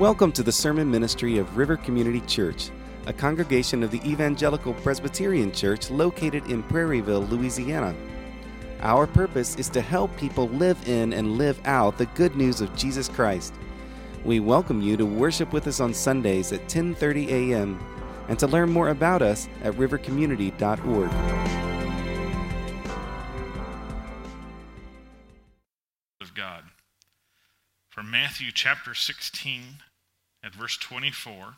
Welcome to the sermon ministry of River Community Church, a congregation of the Evangelical Presbyterian Church located in Prairieville, Louisiana. Our purpose is to help people live in and live out the good news of Jesus Christ. We welcome you to worship with us on Sundays at 10:30 a.m. and to learn more about us at rivercommunity.org. of God. From Matthew chapter 16 at verse 24.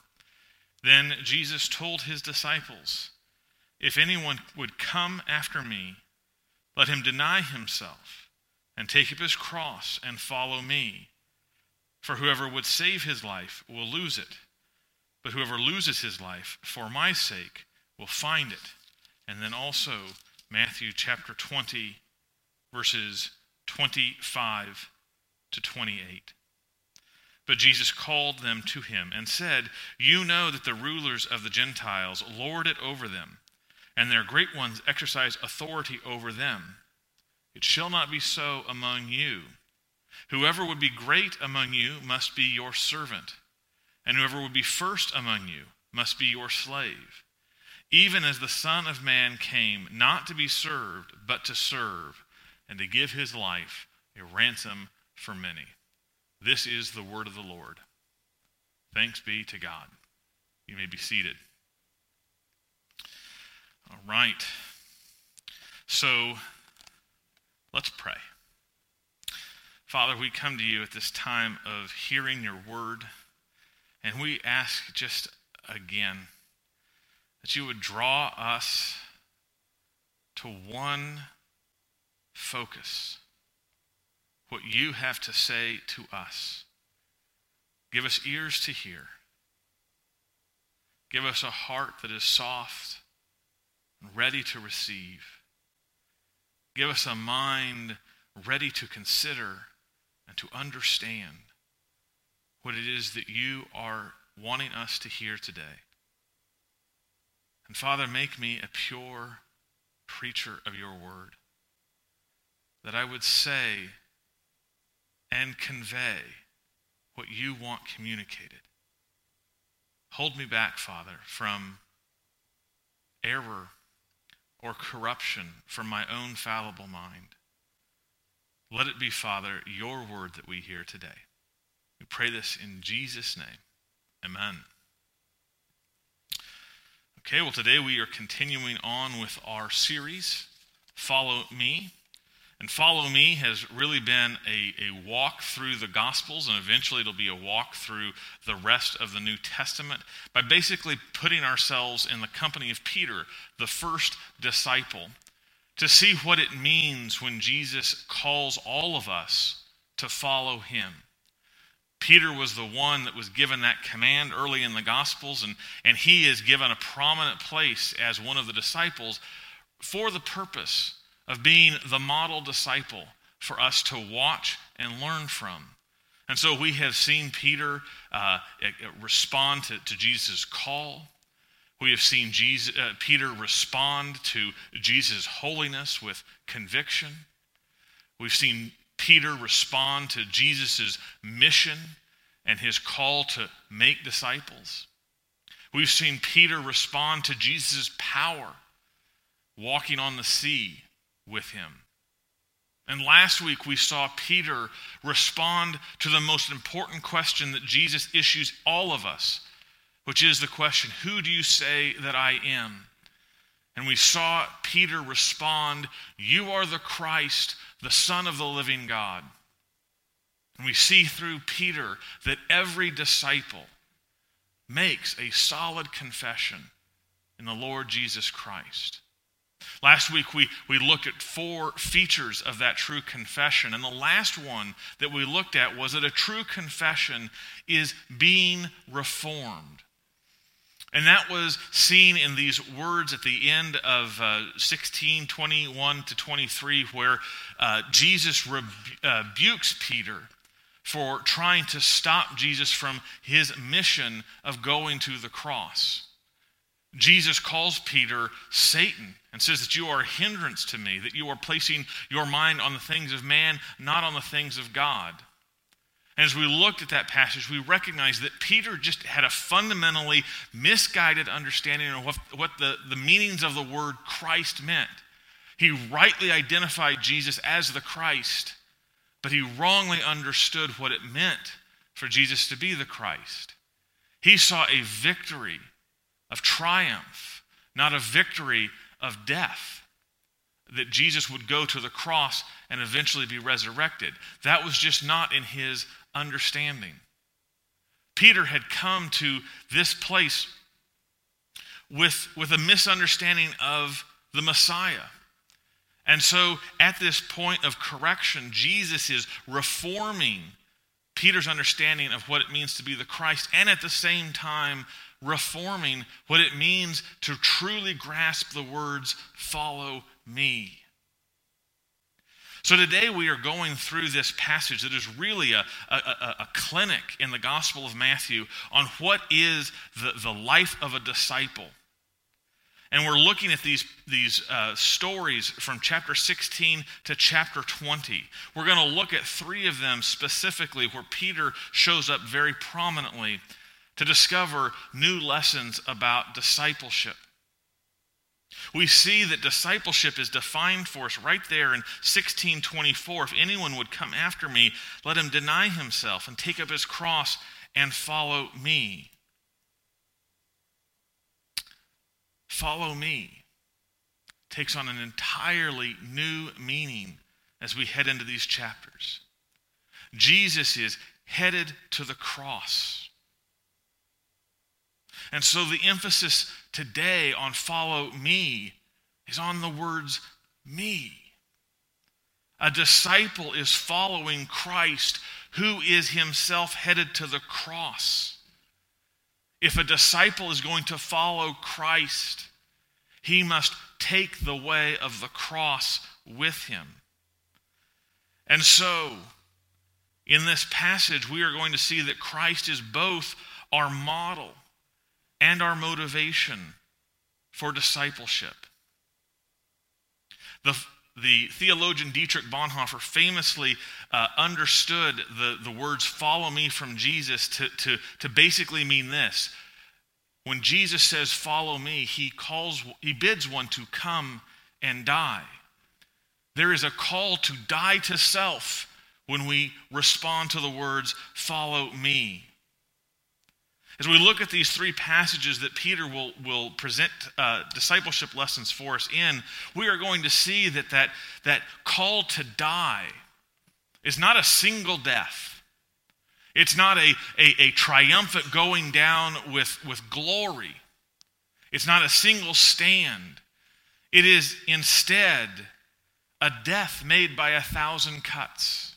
Then Jesus told his disciples, If anyone would come after me, let him deny himself and take up his cross and follow me. For whoever would save his life will lose it, but whoever loses his life for my sake will find it. And then also Matthew chapter 20, verses 25 to 28. But Jesus called them to him and said, You know that the rulers of the Gentiles lord it over them, and their great ones exercise authority over them. It shall not be so among you. Whoever would be great among you must be your servant, and whoever would be first among you must be your slave. Even as the Son of Man came not to be served, but to serve, and to give his life a ransom for many. This is the word of the Lord. Thanks be to God. You may be seated. All right. So let's pray. Father, we come to you at this time of hearing your word, and we ask just again that you would draw us to one focus what you have to say to us. Give us ears to hear. Give us a heart that is soft and ready to receive. Give us a mind ready to consider and to understand what it is that you are wanting us to hear today. And Father, make me a pure preacher of your word, that I would say and convey what you want communicated. Hold me back, Father, from error or corruption from my own fallible mind. Let it be, Father, your word that we hear today. We pray this in Jesus' name. Amen. Okay, well, today we are continuing on with our series, Follow Me. And Follow Me has really been a, a walk through the Gospels, and eventually it'll be a walk through the rest of the New Testament by basically putting ourselves in the company of Peter, the first disciple, to see what it means when Jesus calls all of us to follow him. Peter was the one that was given that command early in the Gospels, and, and he is given a prominent place as one of the disciples for the purpose of being the model disciple for us to watch and learn from. And so we have seen Peter uh, respond to, to Jesus' call. We have seen Jesus, uh, Peter respond to Jesus' holiness with conviction. We've seen Peter respond to Jesus' mission and his call to make disciples. We've seen Peter respond to Jesus' power, walking on the sea with him. And last week we saw Peter respond to the most important question that Jesus issues all of us, which is the question Who do you say that I am? And we saw Peter respond, You are the Christ, the Son of the living God. And we see through Peter that every disciple makes a solid confession in the Lord Jesus Christ. Last week, we, we looked at four features of that true confession. And the last one that we looked at was that a true confession is being reformed. And that was seen in these words at the end of uh, 16, 21 to 23, where uh, Jesus uh, rebukes Peter for trying to stop Jesus from his mission of going to the cross. Jesus calls Peter Satan and says that you are a hindrance to me, that you are placing your mind on the things of man, not on the things of God. And as we looked at that passage, we recognized that Peter just had a fundamentally misguided understanding of what, what the, the meanings of the word Christ meant. He rightly identified Jesus as the Christ, but he wrongly understood what it meant for Jesus to be the Christ. He saw a victory of triumph, not a victory of death. That Jesus would go to the cross and eventually be resurrected. That was just not in his understanding. Peter had come to this place with, with a misunderstanding of the Messiah. And so, at this point of correction, Jesus is reforming Peter's understanding of what it means to be the Christ, and at the same time, reforming what it means to truly grasp the words, follow me. So today we are going through this passage that is really a, a, a, clinic in the Gospel of Matthew on what is the, the life of a disciple. And we're looking at these, these uh, stories from chapter 16 to chapter 20. We're going to look at three of them specifically where Peter shows up very prominently to discover new lessons about discipleship. We see that discipleship is defined for us right there in 1624. If anyone would come after me, let him deny himself and take up his cross and follow me. Follow me takes on an entirely new meaning as we head into these chapters. Jesus is headed to the cross. And so the emphasis today on follow me is on the words me. A disciple is following Christ, who is himself headed to the cross. If a disciple is going to follow Christ, he must take the way of the cross with him. And so, in this passage, we are going to see that Christ is both our model and our motivation for discipleship. The, the theologian Dietrich Bonhoeffer famously uh, understood the, the words follow me from Jesus to, to, to basically mean this. When Jesus says follow me, he calls he bids one to come and die. There is a call to die to self when we respond to the words follow me. As we look at these three passages that Peter will, will present uh, discipleship lessons for us in, we are going to see that, that that call to die is not a single death. It's not a, a, a triumphant going down with, with glory. It's not a single stand. It is instead a death made by a thousand cuts.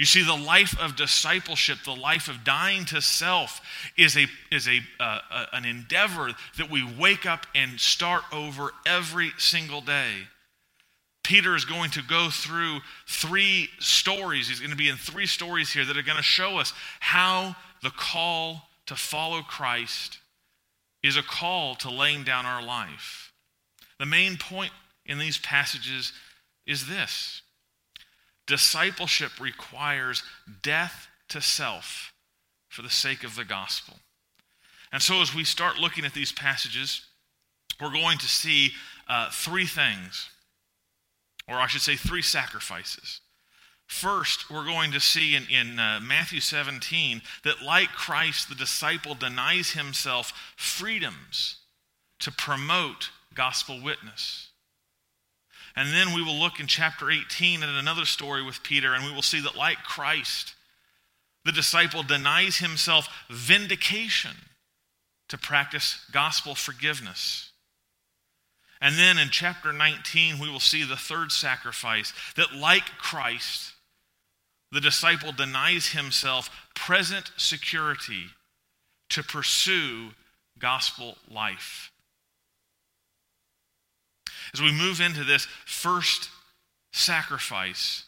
You see, the life of discipleship, the life of dying to self, is, a, is a, uh, uh, an endeavor that we wake up and start over every single day. Peter is going to go through three stories. He's going to be in three stories here that are going to show us how the call to follow Christ is a call to laying down our life. The main point in these passages is this Discipleship requires death to self for the sake of the gospel. And so, as we start looking at these passages, we're going to see uh, three things, or I should say, three sacrifices. First, we're going to see in, in uh, Matthew 17 that, like Christ, the disciple denies himself freedoms to promote gospel witness. And then we will look in chapter 18 at another story with Peter, and we will see that, like Christ, the disciple denies himself vindication to practice gospel forgiveness. And then in chapter 19, we will see the third sacrifice that, like Christ, the disciple denies himself present security to pursue gospel life. As we move into this first sacrifice,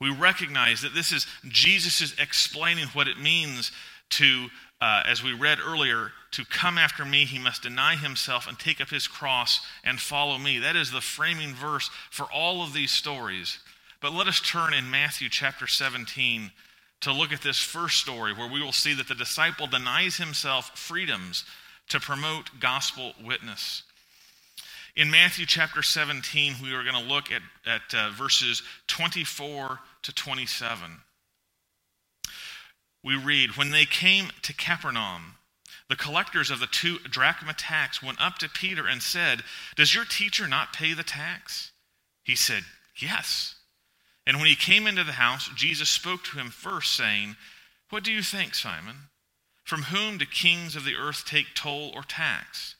we recognize that this is Jesus is explaining what it means to, uh, as we read earlier, to come after me, he must deny himself and take up his cross and follow me. That is the framing verse for all of these stories. But let us turn in Matthew chapter 17 to look at this first story where we will see that the disciple denies himself freedoms to promote gospel witness. In Matthew chapter 17, we are going to look at, at uh, verses 24 to 27. We read, When they came to Capernaum, the collectors of the two drachma tax went up to Peter and said, Does your teacher not pay the tax? He said, Yes. And when he came into the house, Jesus spoke to him first, saying, What do you think, Simon? From whom do kings of the earth take toll or tax?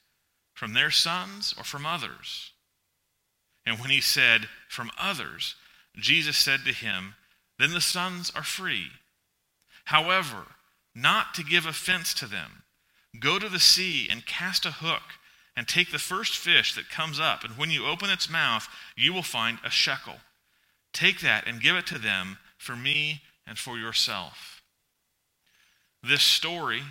From their sons or from others? And when he said, From others, Jesus said to him, Then the sons are free. However, not to give offense to them, go to the sea and cast a hook and take the first fish that comes up, and when you open its mouth, you will find a shekel. Take that and give it to them for me and for yourself. This story,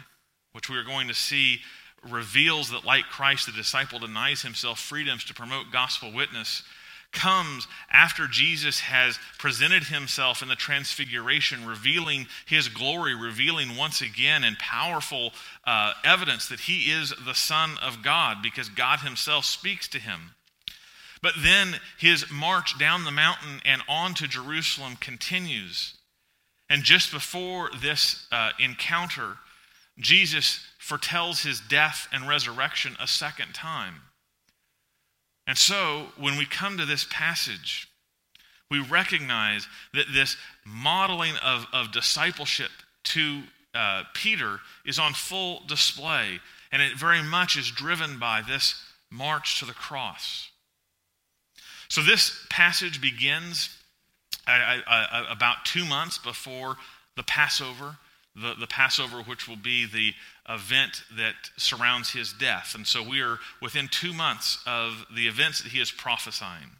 which we are going to see, reveals that, like Christ, the disciple denies himself freedoms to promote gospel witness, comes after Jesus has presented himself in the transfiguration, revealing his glory, revealing once again in powerful uh, evidence that he is the Son of God because God himself speaks to him. But then his march down the mountain and on to Jerusalem continues. And just before this uh, encounter, Jesus foretells his death and resurrection a second time. And so, when we come to this passage, we recognize that this modeling of, of discipleship to uh, Peter is on full display, and it very much is driven by this march to the cross. So, this passage begins uh, uh, uh, about two months before the Passover, the, the Passover, which will be the event that surrounds his death. And so we are within two months of the events that he is prophesying.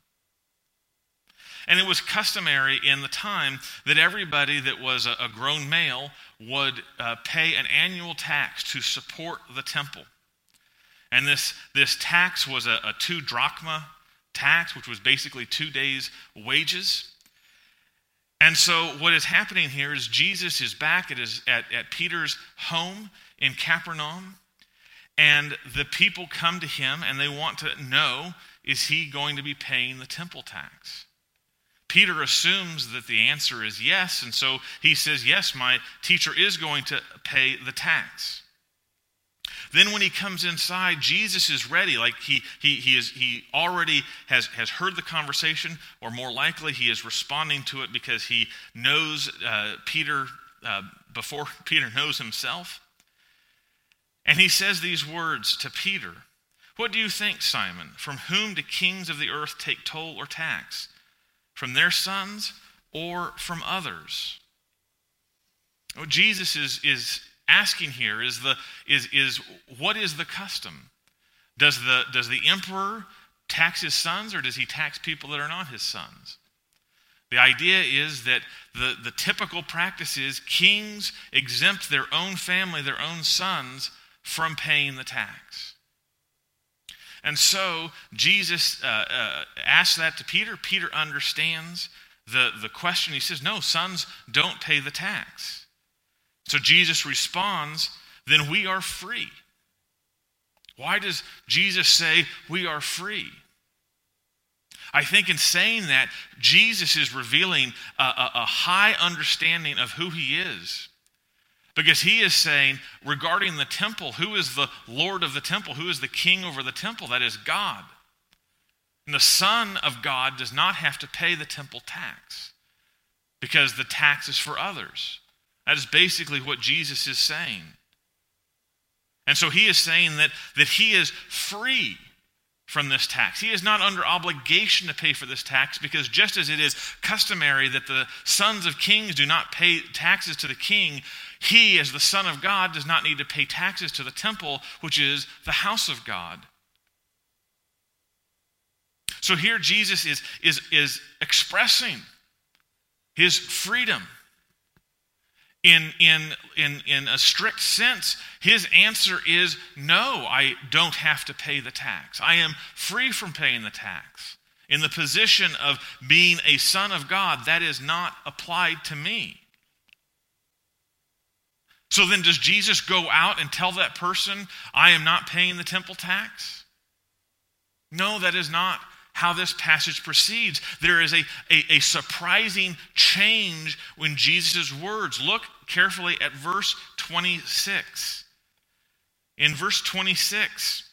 And it was customary in the time that everybody that was a, grown male would uh, pay an annual tax to support the temple. And this, this tax was a, a two drachma tax, which was basically two days' wages. And so, what is happening here is Jesus is back at, his, at, at Peter's home in Capernaum, and the people come to him and they want to know is he going to be paying the temple tax? Peter assumes that the answer is yes, and so he says, Yes, my teacher is going to pay the tax. Then when he comes inside, Jesus is ready. Like he, he, he, is, he already has, has heard the conversation, or more likely, he is responding to it because he knows uh, Peter uh, before Peter knows himself. And he says these words to Peter What do you think, Simon? From whom do kings of the earth take toll or tax? From their sons or from others? What Jesus is, is asking here is, the, is, is what is the custom? Does the, does the emperor tax his sons or does he tax people that are not his sons? The idea is that the, the typical practice is kings exempt their own family, their own sons, from paying the tax. And so Jesus uh, uh, asks that to Peter. Peter understands the, the question. He says, No, sons don't pay the tax. So Jesus responds, then we are free. Why does Jesus say we are free? I think in saying that, Jesus is revealing a, a, a, high understanding of who he is. Because he is saying, regarding the temple, who is the Lord of the temple? Who is the king over the temple? That is God. And the Son of God does not have to pay the temple tax because the tax is for others. That is basically what Jesus is saying. And so he is saying that, that he is free from this tax. He is not under obligation to pay for this tax because just as it is customary that the sons of kings do not pay taxes to the king, he, as the Son of God, does not need to pay taxes to the temple, which is the house of God. So here Jesus is, is, is expressing his freedom in, in, in, in a strict sense, his answer is no, I don't have to pay the tax. I am free from paying the tax. In the position of being a son of God, that is not applied to me. So then, does Jesus go out and tell that person, I am not paying the temple tax? No, that is not how this passage proceeds. There is a, a, a surprising change in Jesus' words. Look carefully at verse 26. In verse 26,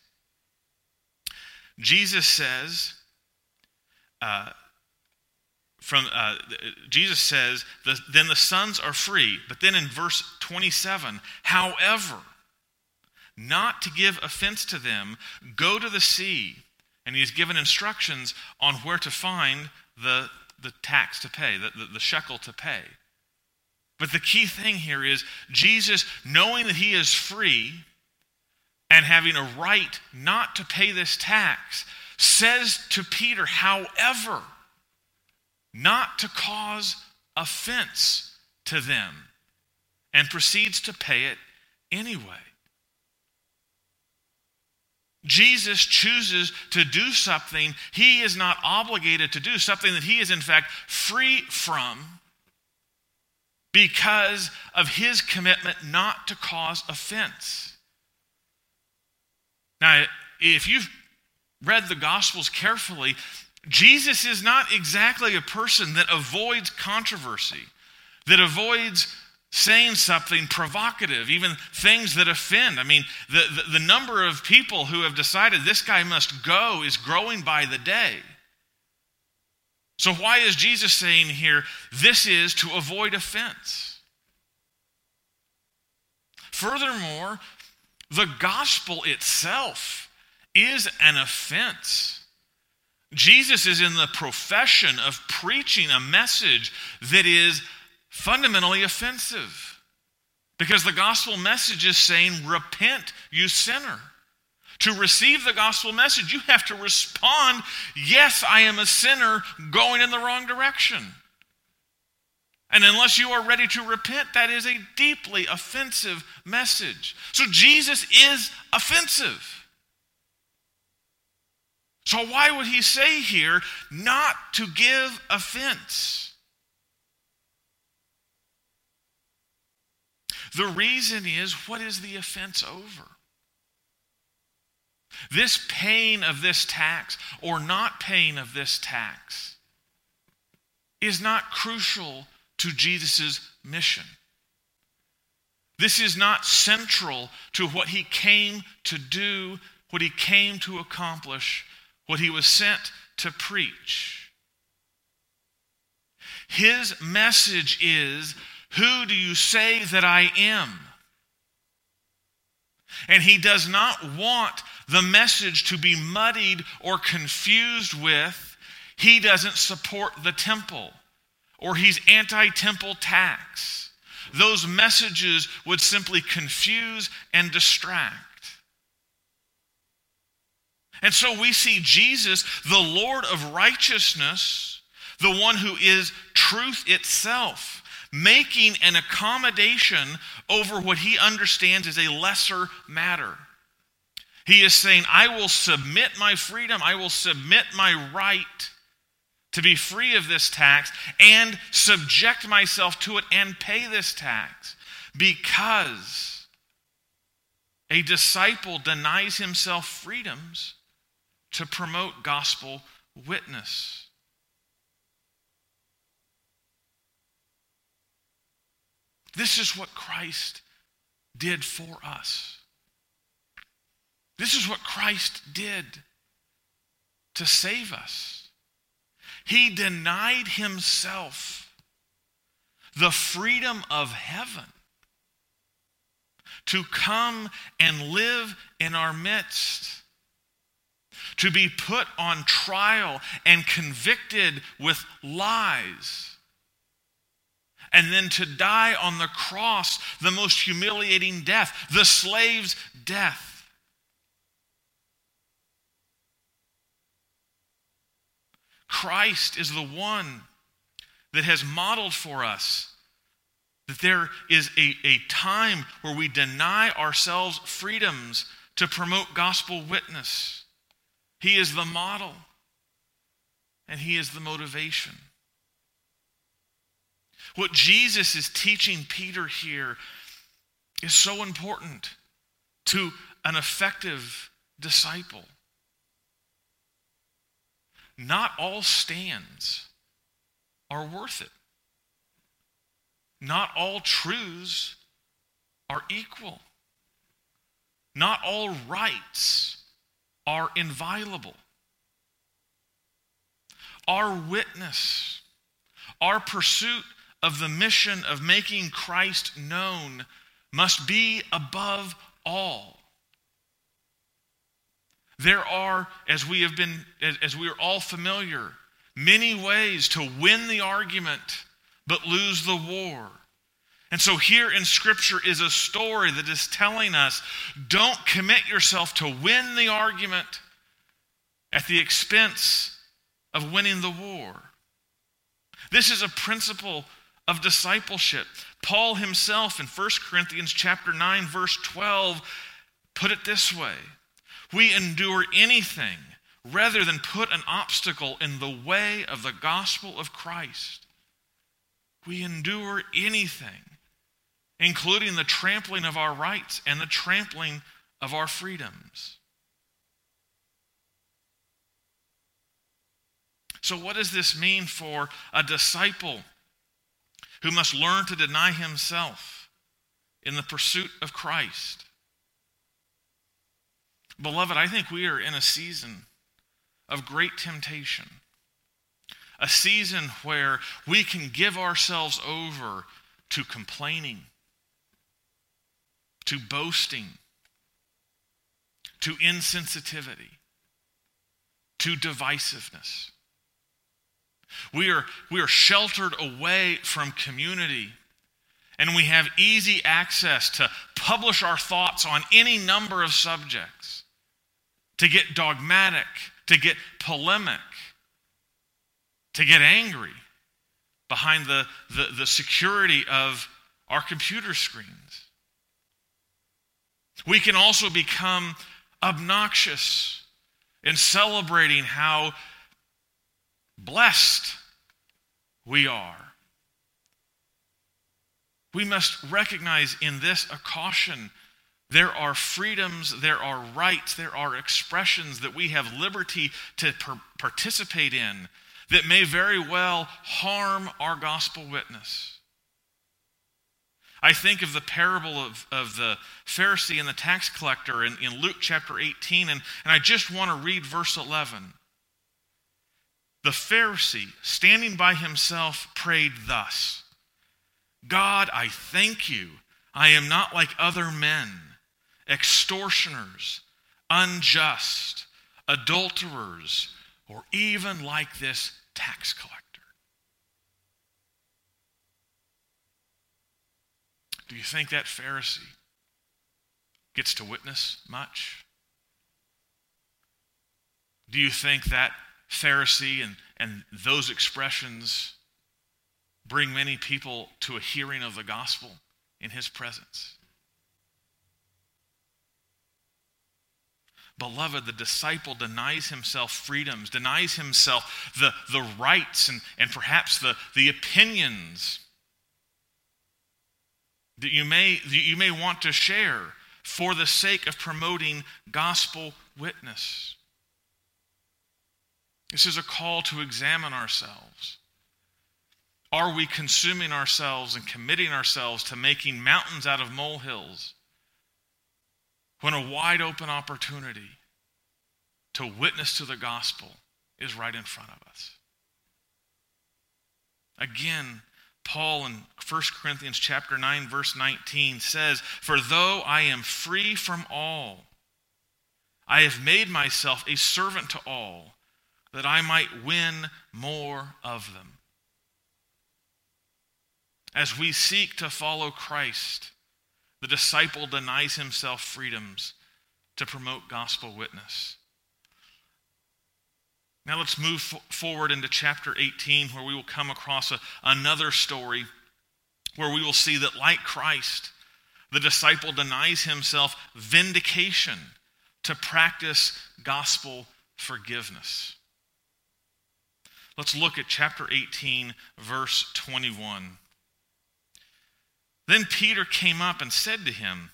Jesus says, uh, from uh, Jesus says, the, then the sons are free. But then in verse 27, however, not to give offense to them, go to the sea. And he's given instructions on where to find the, the tax to pay, the, the, the shekel to pay. But the key thing here is Jesus, knowing that he is free and having a right not to pay this tax, says to Peter, however, not to cause offense to them, and proceeds to pay it anyway. Jesus chooses to do something he is not obligated to do, something that he is in fact free from because of his commitment not to cause offense. Now, if you've read the Gospels carefully, Jesus is not exactly a person that avoids controversy, that avoids saying something provocative, even things that offend. I mean, the, the, the, number of people who have decided this guy must go is growing by the day. So, why is Jesus saying here, this is to avoid offense? Furthermore, the gospel itself is an offense. Jesus is in the profession of preaching a message that is fundamentally offensive. Because the gospel message is saying, Repent, you sinner. To receive the gospel message, you have to respond, Yes, I am a sinner going in the wrong direction. And unless you are ready to repent, that is a deeply offensive message. So Jesus is offensive. So, why would he say here not to give offense? The reason is what is the offense over? This paying of this tax or not paying of this tax is not crucial to Jesus' mission. This is not central to what he came to do, what he came to accomplish, what he was sent to preach. His message is Who do you say that I am? And he does not want the message to be muddied or confused with, he doesn't support the temple or he's anti temple tax. Those messages would simply confuse and distract. And so we see Jesus, the Lord of righteousness, the one who is truth itself, making an accommodation over what he understands is a lesser matter. He is saying, I will submit my freedom, I will submit my right to be free of this tax and subject myself to it and pay this tax because a disciple denies himself freedoms to promote gospel witness. This is what Christ did for us. This is what Christ did to save us. He denied himself the freedom of heaven to come and live in our midst, to be put on trial and convicted with lies, and then to die on the cross, the most humiliating death, the slave's death. Christ is the one that has modeled for us that there is a, a time where we deny ourselves freedoms to promote gospel witness. He is the model, and He is the motivation. What Jesus is teaching Peter here is so important to an effective disciple. Not all stands are worth it. Not all truths are equal. Not all rights are inviolable. Our witness, our pursuit of the mission of making Christ known must be above all. There are, as we have been, as we are all familiar, many ways to win the argument but lose the war. And so here in Scripture is a story that is telling us don't commit yourself to win the argument at the expense of winning the war. This is a principle of discipleship. Paul himself in 1 Corinthians chapter 9 verse 12 put it this way. We endure anything rather than put an obstacle in the way of the gospel of Christ. We endure anything including the trampling of our rights and the trampling of our freedoms. So, what does this mean for a disciple who must learn to deny himself in the pursuit of Christ? Beloved, I think we are in a season of great temptation, a season where we can give ourselves over to complaining to boasting, to insensitivity, to divisiveness. We are, we are sheltered away from community, and we have easy access to publish our thoughts on any number of subjects, to get dogmatic, to get polemic, to get angry behind the, the, the security of our computer screens. We can also become obnoxious in celebrating how blessed we are. We must recognize in this a caution. There are freedoms, there are rights, there are expressions that we have liberty to per- participate in that may very well harm our gospel witness. I think of the parable of, of the Pharisee and the tax collector in, in Luke chapter 18, and, and I just want to read verse 11. The Pharisee, standing by himself, prayed thus God, I thank you. I am not like other men, extortioners, unjust, adulterers, or even like this tax collector. Do you think that Pharisee gets to witness much? Do you think that Pharisee and, and those expressions bring many people to a hearing of the gospel in his presence? Beloved, the disciple denies himself freedoms, denies himself the, the rights and, and perhaps the, the opinions that you may, that you may want to share for the sake of promoting gospel witness. This is a call to examine ourselves. Are we consuming ourselves and committing ourselves to making mountains out of molehills when a wide open opportunity to witness to the gospel is right in front of us? Again, Paul in 1 Corinthians chapter 9 verse 19 says, "For though I am free from all, I have made myself a servant to all, that I might win more of them." As we seek to follow Christ, the disciple denies himself freedoms to promote gospel witness. Now let's move forward into chapter 18, where we will come across a, another story where we will see that, like Christ, the disciple denies himself vindication to practice gospel forgiveness. Let's look at chapter 18, verse 21. Then Peter came up and said to him,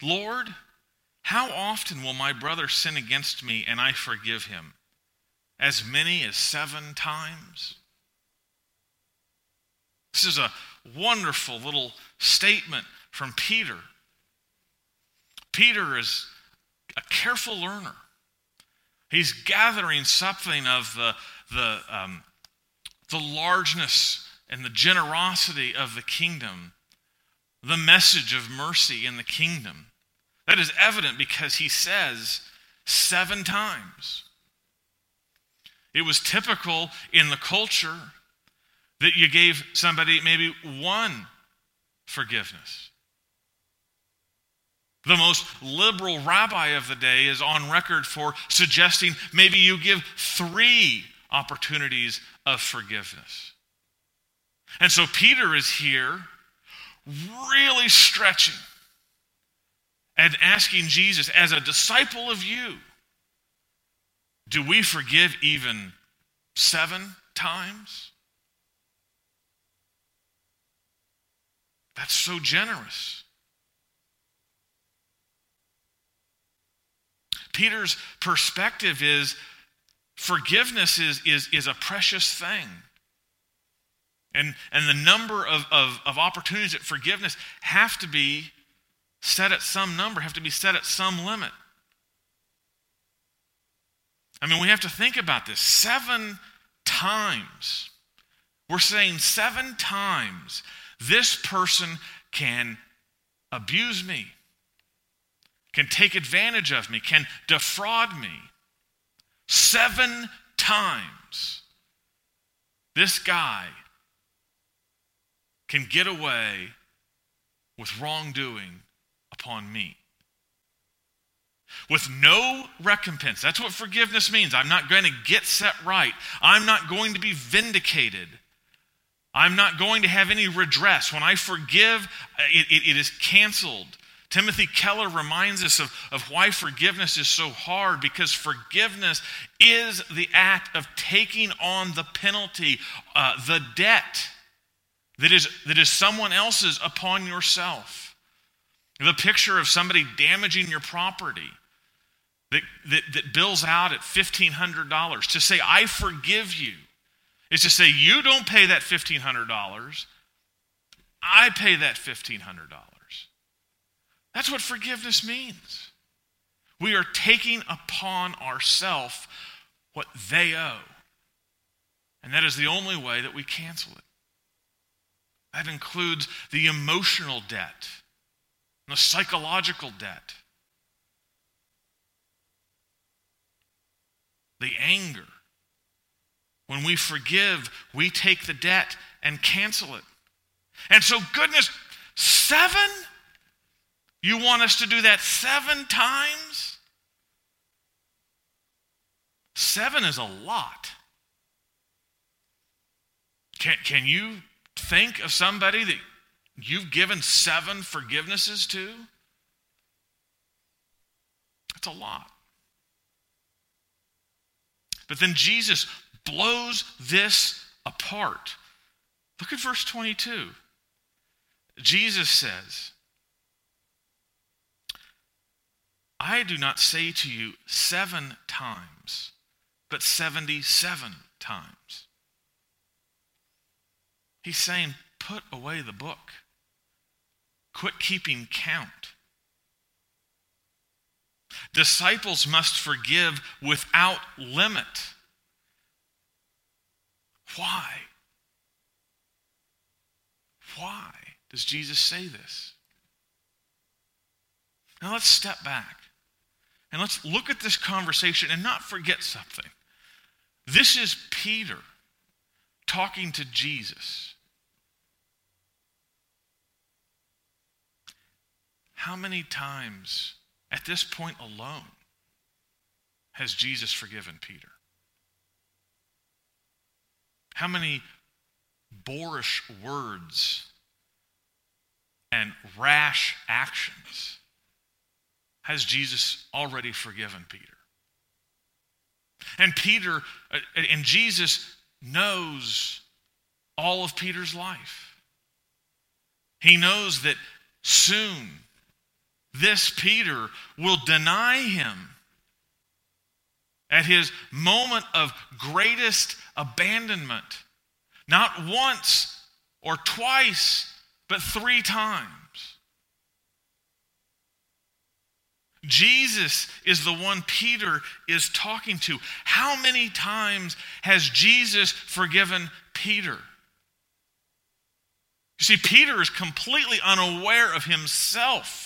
Lord, how often will my brother sin against me and I forgive him? As many as seven times? This is a wonderful little statement from Peter. Peter is a careful learner. He's gathering something of the, the, um, the largeness and the generosity of the kingdom, the message of mercy in the kingdom. That is evident because he says seven times. It was typical in the culture that you gave somebody maybe one forgiveness. The most liberal rabbi of the day is on record for suggesting maybe you give three opportunities of forgiveness. And so Peter is here really stretching and asking Jesus, as a disciple of you, do we forgive even seven times? That's so generous. Peter's perspective is forgiveness is, is, is a precious thing. And, and the number of, of, of opportunities at forgiveness have to be set at some number, have to be set at some limit. I mean, we have to think about this. Seven times. We're saying seven times this person can abuse me, can take advantage of me, can defraud me. Seven times. This guy can get away with wrongdoing upon me. With no recompense. That's what forgiveness means. I'm not going to get set right. I'm not going to be vindicated. I'm not going to have any redress. When I forgive, it, it, it is canceled. Timothy Keller reminds us of, of why forgiveness is so hard because forgiveness is the act of taking on the penalty, uh, the debt that is, that is someone else's upon yourself. The picture of somebody damaging your property that, that, that bills out at $1,500 to say, I forgive you is to say, you don't pay that $1,500, I pay that $1,500. That's what forgiveness means. We are taking upon ourselves what they owe. And that is the only way that we cancel it. That includes the emotional debt, the psychological debt, the anger, when we forgive, we take the debt and cancel it. And so, goodness, seven? You want us to do that seven times? Seven is a lot. Can, can you think of somebody that you've given seven forgivenesses to? That's a lot. But then Jesus blows this apart. Look at verse 22. Jesus says, I do not say to you seven times, but 77 times. He's saying, put away the book. Quit keeping count. Disciples must forgive without limit. Why? Why does Jesus say this? Now let's step back and let's look at this conversation and not forget something. This is Peter talking to Jesus. How many times at this point alone has Jesus forgiven Peter? How many boorish words and rash actions has Jesus already forgiven Peter? And Peter uh, and Jesus knows all of Peter's life. He knows that soon this Peter will deny him at his moment of greatest abandonment, not once or twice, but three times. Jesus is the one Peter is talking to. How many times has Jesus forgiven Peter? You see, Peter is completely unaware of himself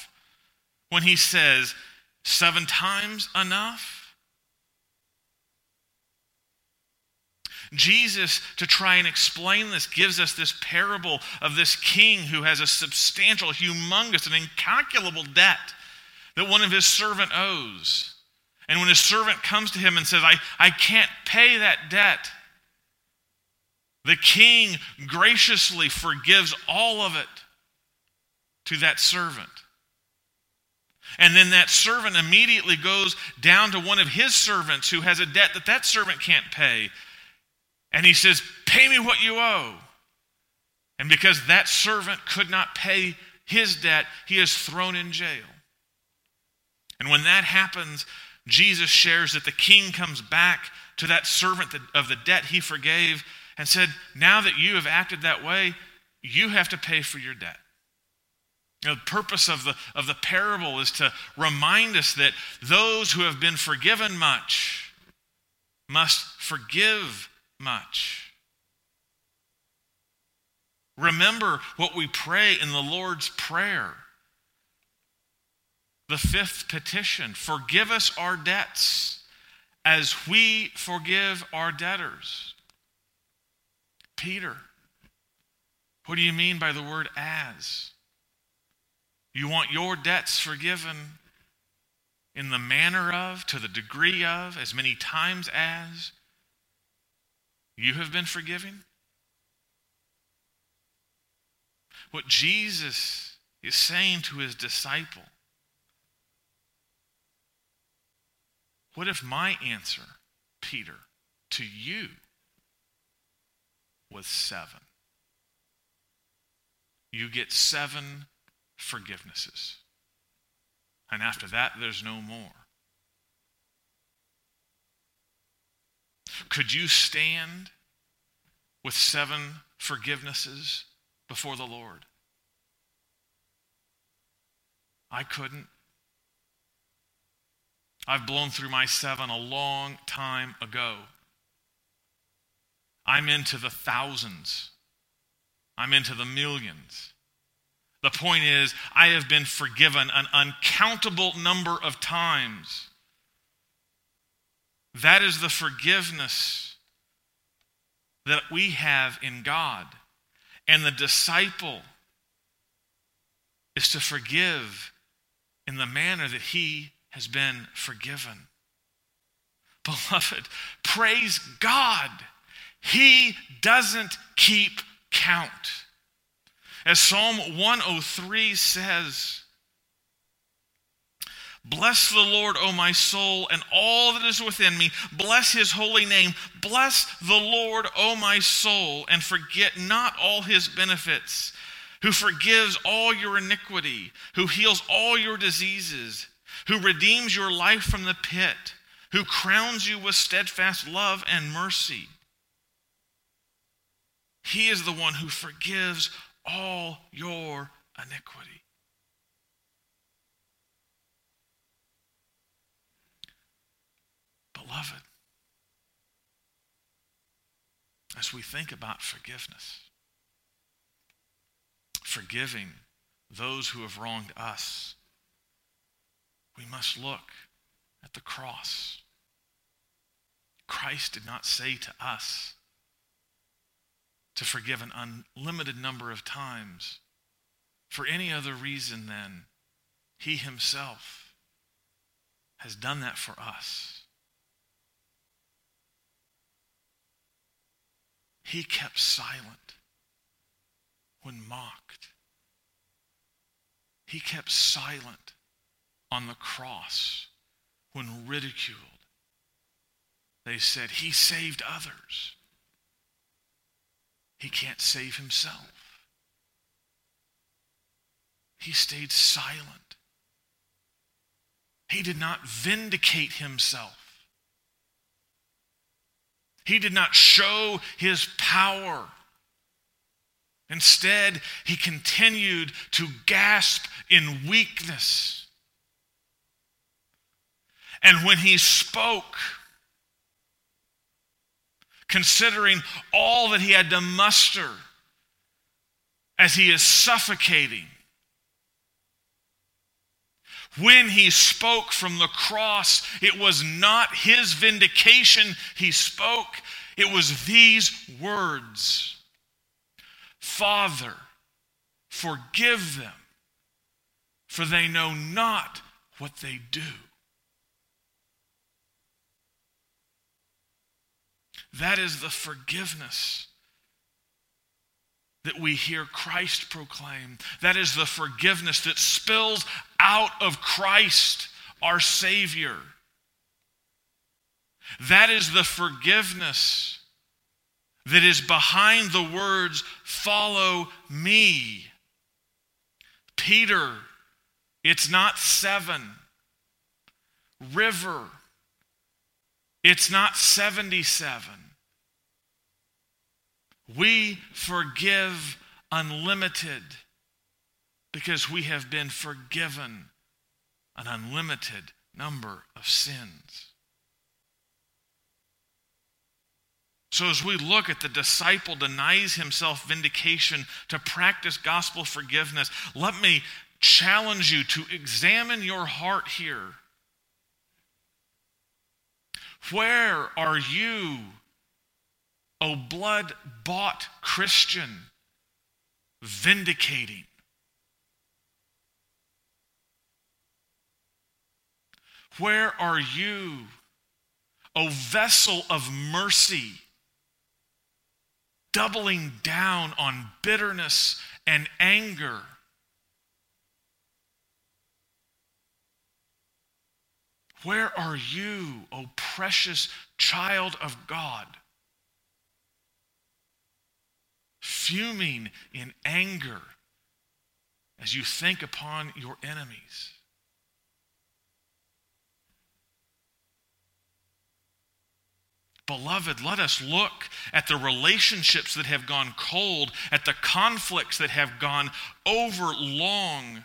when he says, Seven times enough? Jesus, to try and explain this, gives us this parable of this king who has a substantial, humongous, and incalculable debt that one of his servant owes. And when his servant comes to him and says, I, I can't pay that debt, the king graciously forgives all of it to that servant. And then that servant immediately goes down to one of his servants who has a debt that that servant can't pay. And he says, Pay me what you owe. And because that servant could not pay his debt, he is thrown in jail. And when that happens, Jesus shares that the king comes back to that servant of the debt he forgave and said, Now that you have acted that way, you have to pay for your debt. You know, the purpose of the, of the parable is to remind us that those who have been forgiven much must forgive much. Remember what we pray in the Lord's Prayer the fifth petition Forgive us our debts as we forgive our debtors. Peter, what do you mean by the word as? You want your debts forgiven in the manner of, to the degree of, as many times as you have been forgiven? What Jesus is saying to his disciple What if my answer, Peter, to you was seven? You get seven forgivenesses. And after that, there's no more. Could you stand with seven forgivenesses before the Lord? I couldn't. I've blown through my seven a long time ago. I'm into the thousands. I'm into the millions. The point is, I have been forgiven an uncountable number of times. That is the forgiveness that we have in God. And the disciple is to forgive in the manner that he has been forgiven. Beloved, praise God. He doesn't keep count. As Psalm 103 says, Bless the Lord, O my soul, and all that is within me. Bless his holy name. Bless the Lord, O my soul, and forget not all his benefits, who forgives all your iniquity, who heals all your diseases who redeems your life from the pit, who crowns you with steadfast love and mercy. He is the one who forgives all your iniquity. Beloved, as we think about forgiveness, forgiving those who have wronged us, we must look at the cross. Christ did not say to us to forgive an unlimited number of times for any other reason than he himself has done that for us. He kept silent when mocked. He kept silent on the cross when ridiculed. They said, He saved others. He can't save himself. he stayed silent. He did not vindicate himself. He did not show his power. Instead, he continued to gasp in weakness. And when he spoke, considering all that he had to muster as he is suffocating, when he spoke from the cross, it was not his vindication he spoke, it was these words Father, forgive them, for they know not what they do. That is the forgiveness that we hear Christ proclaim. That is the forgiveness that spills out of Christ, our Savior. That is the forgiveness that is behind the words, follow me. Peter, it's not seven. River, it's not 77. We forgive unlimited because we have been forgiven an unlimited number of sins. So, as we look at the disciple denies himself vindication to practice gospel forgiveness, let me challenge you to examine your heart here. Where are you, O blood bought Christian, vindicating? Where are you, O vessel of mercy, doubling down on bitterness and anger? Where are you, O precious child of God? Fuming in anger as you think upon your enemies. Beloved, let us look at the relationships that have gone cold, at the conflicts that have gone over long,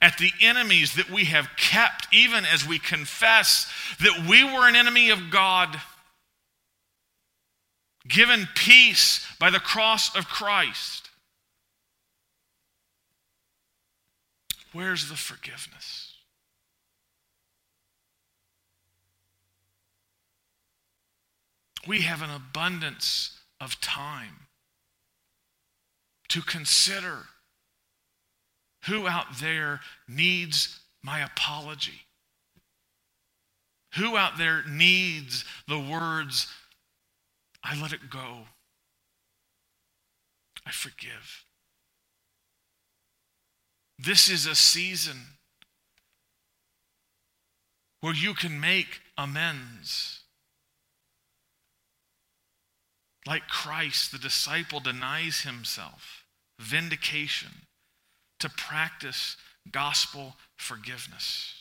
at the enemies that we have kept, even as we confess that we were an enemy of God, given peace by the cross of Christ. Where's the forgiveness? we have an abundance of time to consider who out there needs my apology? Who out there needs the words, I let it go, I forgive? This is a season where you can make amends. Like Christ, the disciple denies himself vindication to practice gospel forgiveness.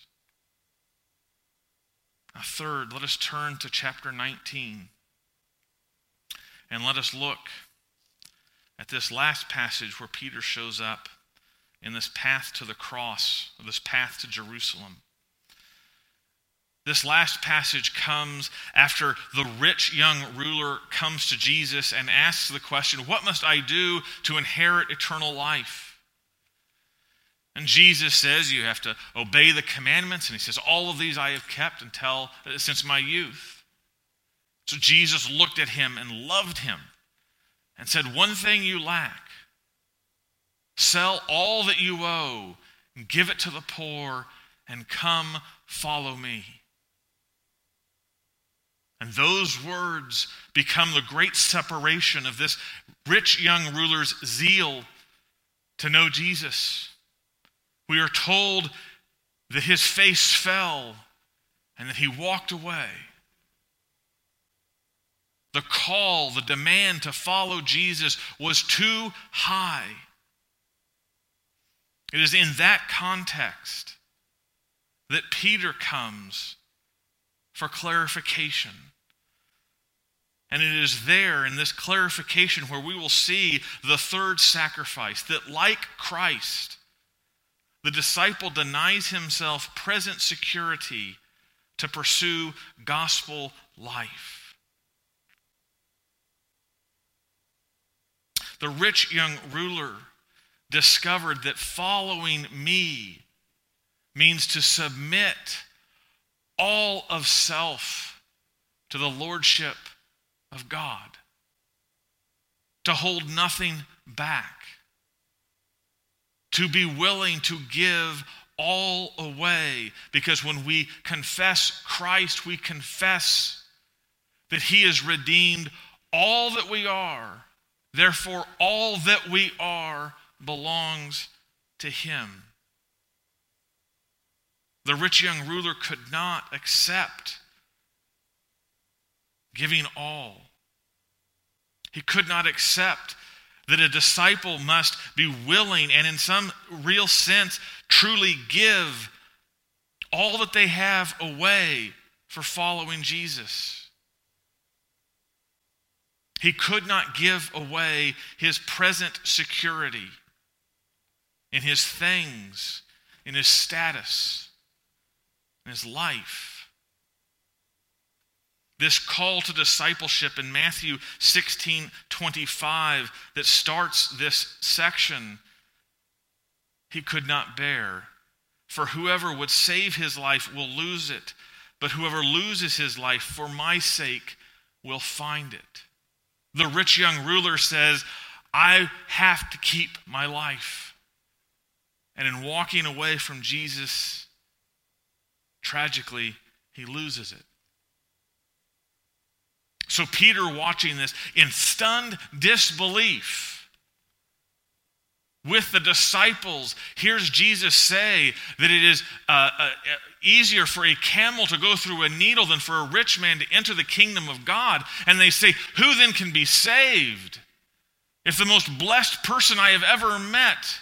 Now, third, let us turn to chapter 19 and let us look at this last passage where Peter shows up in this path to the cross, or this path to Jerusalem. This last passage comes after the rich young ruler comes to Jesus and asks the question, What must I do to inherit eternal life? And Jesus says, You have to obey the commandments. And he says, All of these I have kept until uh, since my youth. So Jesus looked at him and loved him and said, One thing you lack sell all that you owe, and give it to the poor, and come follow me. And those words become the great separation of this rich young ruler's zeal to know Jesus. We are told that his face fell and that he walked away. The call, the demand to follow Jesus was too high. It is in that context that Peter comes for clarification. And it is there in this clarification where we will see the third sacrifice that, like Christ, the disciple denies himself present security to pursue gospel life. The rich young ruler discovered that following me means to submit all of self to the lordship of God, to hold nothing back, to be willing to give all away. Because when we confess Christ, we confess that He has redeemed all that we are. Therefore, all that we are belongs to Him. The rich young ruler could not accept giving all. He could not accept that a disciple must be willing and, in some real sense, truly give all that they have away for following Jesus. He could not give away his present security in his things, in his status, in his life. This call to discipleship in Matthew 16 25 that starts this section, he could not bear. For whoever would save his life will lose it, but whoever loses his life for my sake will find it. The rich young ruler says, I have to keep my life. And in walking away from Jesus, tragically, he loses it. So, Peter, watching this in stunned disbelief with the disciples, hears Jesus say that it is uh, uh, easier for a camel to go through a needle than for a rich man to enter the kingdom of God. And they say, Who then can be saved? If the most blessed person I have ever met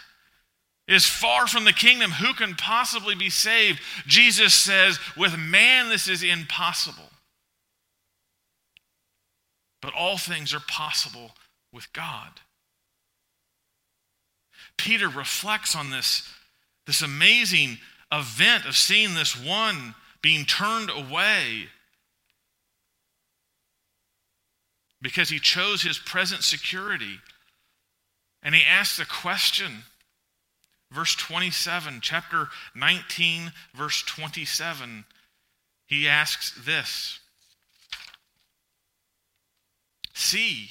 is far from the kingdom, who can possibly be saved? Jesus says, With man, this is impossible. But all things are possible with God. Peter reflects on this, this amazing event of seeing this one being turned away because he chose his present security. And he asks a question. Verse 27, chapter 19, verse 27, he asks this See,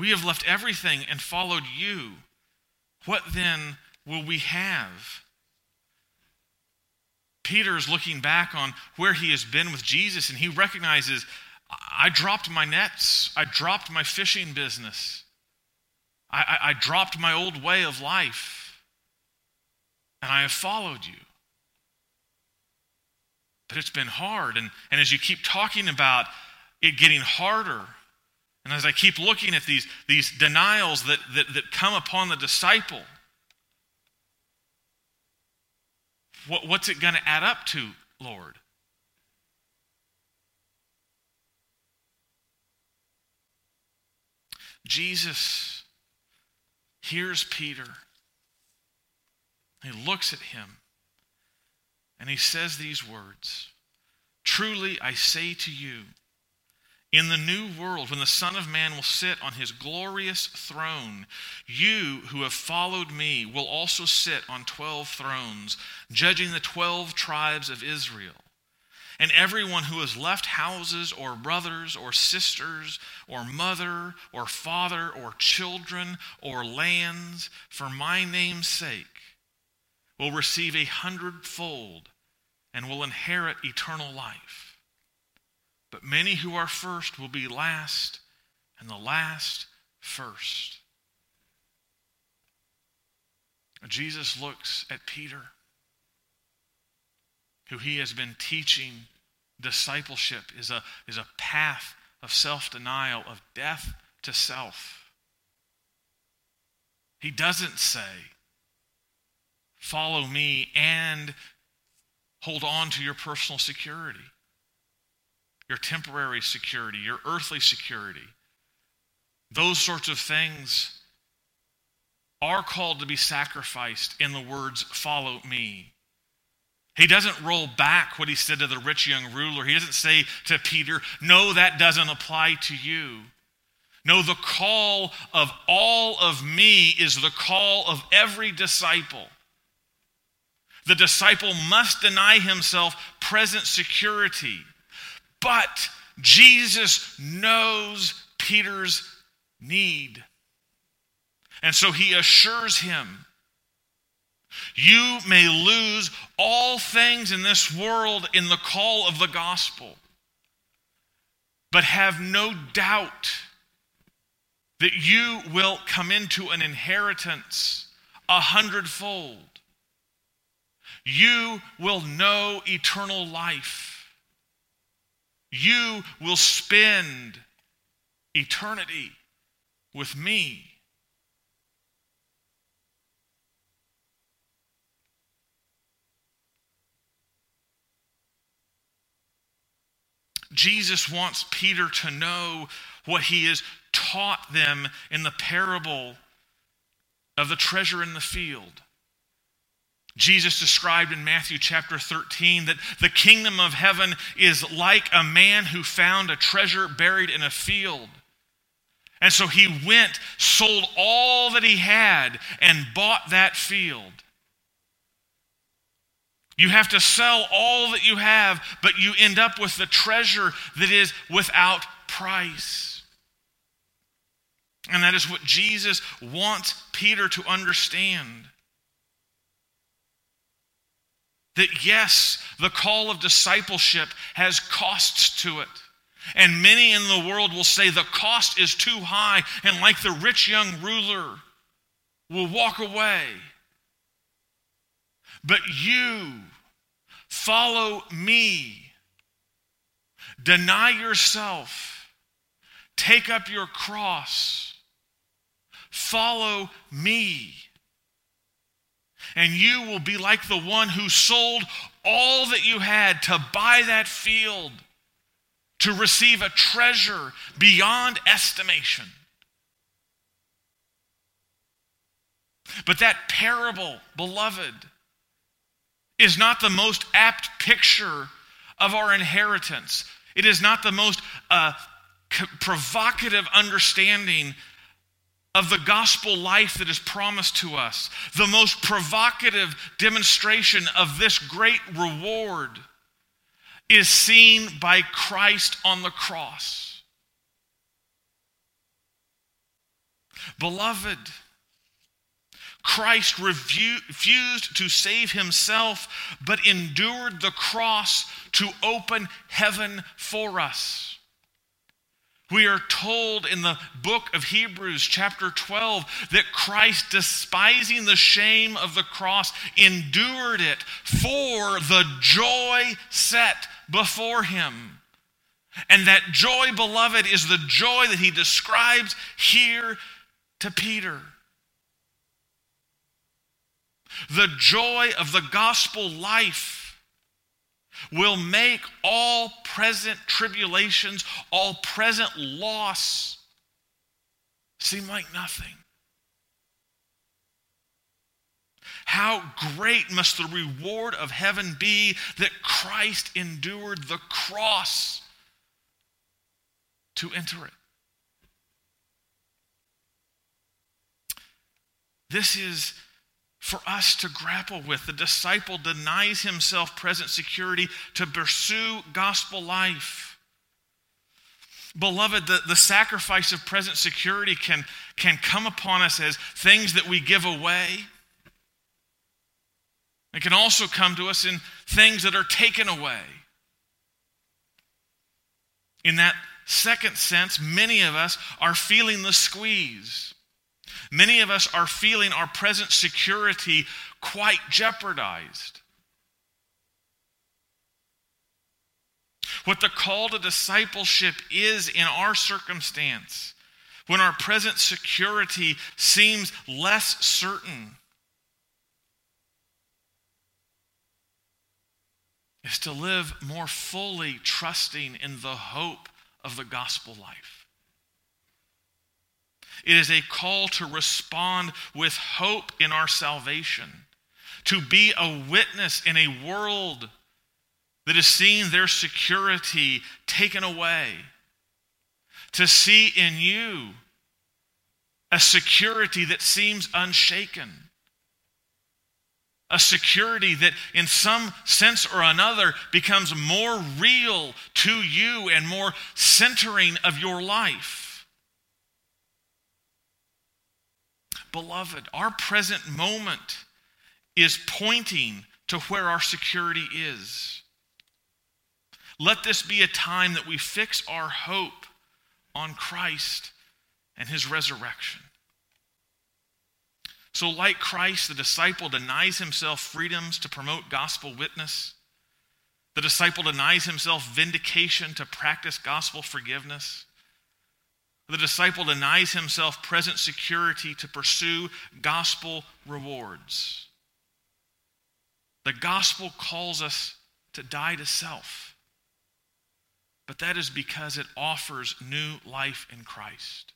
we have left everything and followed you. What then will we have? Peter is looking back on where he has been with Jesus and he recognizes I dropped my nets, I dropped my fishing business, I, I, I dropped my old way of life, and I have followed you. But it's been hard. And, and as you keep talking about it getting harder, and as I keep looking at these, these denials that, that, that come upon the disciple, what, what's it going to add up to, Lord? Jesus hears Peter. He looks at him and he says these words Truly I say to you, in the new world, when the Son of Man will sit on his glorious throne, you who have followed me will also sit on 12 thrones, judging the 12 tribes of Israel. And everyone who has left houses or brothers or sisters or mother or father or children or lands for my name's sake will receive a hundredfold and will inherit eternal life. But many who are first will be last, and the last first. Jesus looks at Peter, who he has been teaching discipleship is a, is a path of self denial, of death to self. He doesn't say, follow me and hold on to your personal security, your temporary security, your earthly security. Those sorts of things are called to be sacrificed in the words, follow me. He doesn't roll back what he said to the rich young ruler. He doesn't say to Peter, No, that doesn't apply to you. No, the call of all of me is the call of every disciple. The disciple must deny himself present security. But Jesus knows Peter's need. And so he assures him you may lose all things in this world in the call of the gospel, but have no doubt that you will come into an inheritance a hundredfold. You will know eternal life. You will spend eternity with me. Jesus wants Peter to know what he has taught them in the parable of the treasure in the field. Jesus described in Matthew chapter 13 that the kingdom of heaven is like a man who found a treasure buried in a field. And so he went, sold all that he had, and bought that field. You have to sell all that you have, but you end up with the treasure that is without price. And that is what Jesus wants Peter to understand. That yes, the call of discipleship has costs to it. And many in the world will say the cost is too high, and like the rich young ruler, will walk away. But you follow me. Deny yourself. Take up your cross. Follow me. And you will be like the one who sold all that you had to buy that field, to receive a treasure beyond estimation. But that parable, beloved, is not the most apt picture of our inheritance. It is not the most uh, provocative understanding of the gospel life that is promised to us. The most provocative demonstration of this great reward is seen by Christ on the cross. Beloved, Christ refused to save himself, but endured the cross to open heaven for us. We are told in the book of Hebrews, chapter 12, that Christ, despising the shame of the cross, endured it for the joy set before him. And that joy, beloved, is the joy that he describes here to Peter. The joy of the gospel life will make all present tribulations, all present loss seem like nothing. How great must the reward of heaven be that Christ endured the cross to enter it? This is for us to grapple with. The disciple denies himself present security to pursue gospel life. Beloved, the, the sacrifice of present security can, can come upon us as things that we give away. It can also come to us in things that are taken away. In that second sense, many of us are feeling the squeeze many of us are feeling our present security quite jeopardized. What the call to discipleship is in our circumstance, when our present security seems less certain, is to live more fully trusting in the hope of the gospel life. It is a call to respond with hope in our salvation, to be a witness in a world that is seeing their security taken away, to see in you a security that seems unshaken a security that, in some sense or another, becomes more real to you and more centering of your life. Beloved, our present moment is pointing to where our security is. Let this be a time that we fix our hope on Christ and his resurrection. So, like Christ, the disciple denies himself freedoms to promote gospel witness. The disciple denies himself vindication to practice gospel forgiveness. The disciple denies himself present security to pursue gospel rewards. The gospel calls us to die to self, but that is because it offers new life in Christ.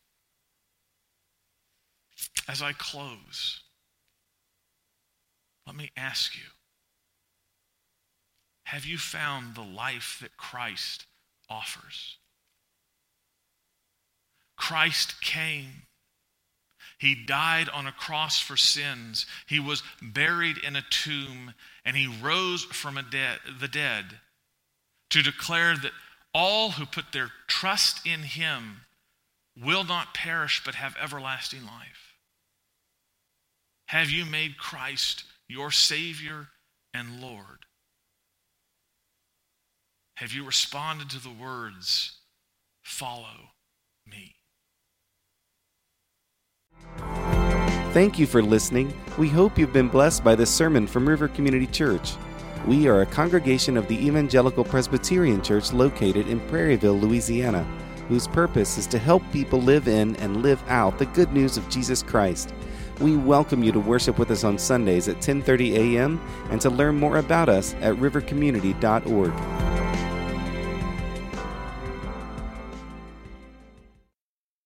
As I close, let me ask you have you found the life that Christ offers? Christ came. He died on a cross for sins. He was buried in a tomb, and he rose from de- the dead to declare that all who put their trust in him will not perish but have everlasting life. Have you made Christ your Savior and Lord? Have you responded to the words, Follow me? Thank you for listening. We hope you've been blessed by this sermon from River Community Church. We are a congregation of the Evangelical Presbyterian Church located in Prairieville, Louisiana, whose purpose is to help people live in and live out the good news of Jesus Christ. We welcome you to worship with us on Sundays at 10:30 a.m. and to learn more about us at rivercommunity.org.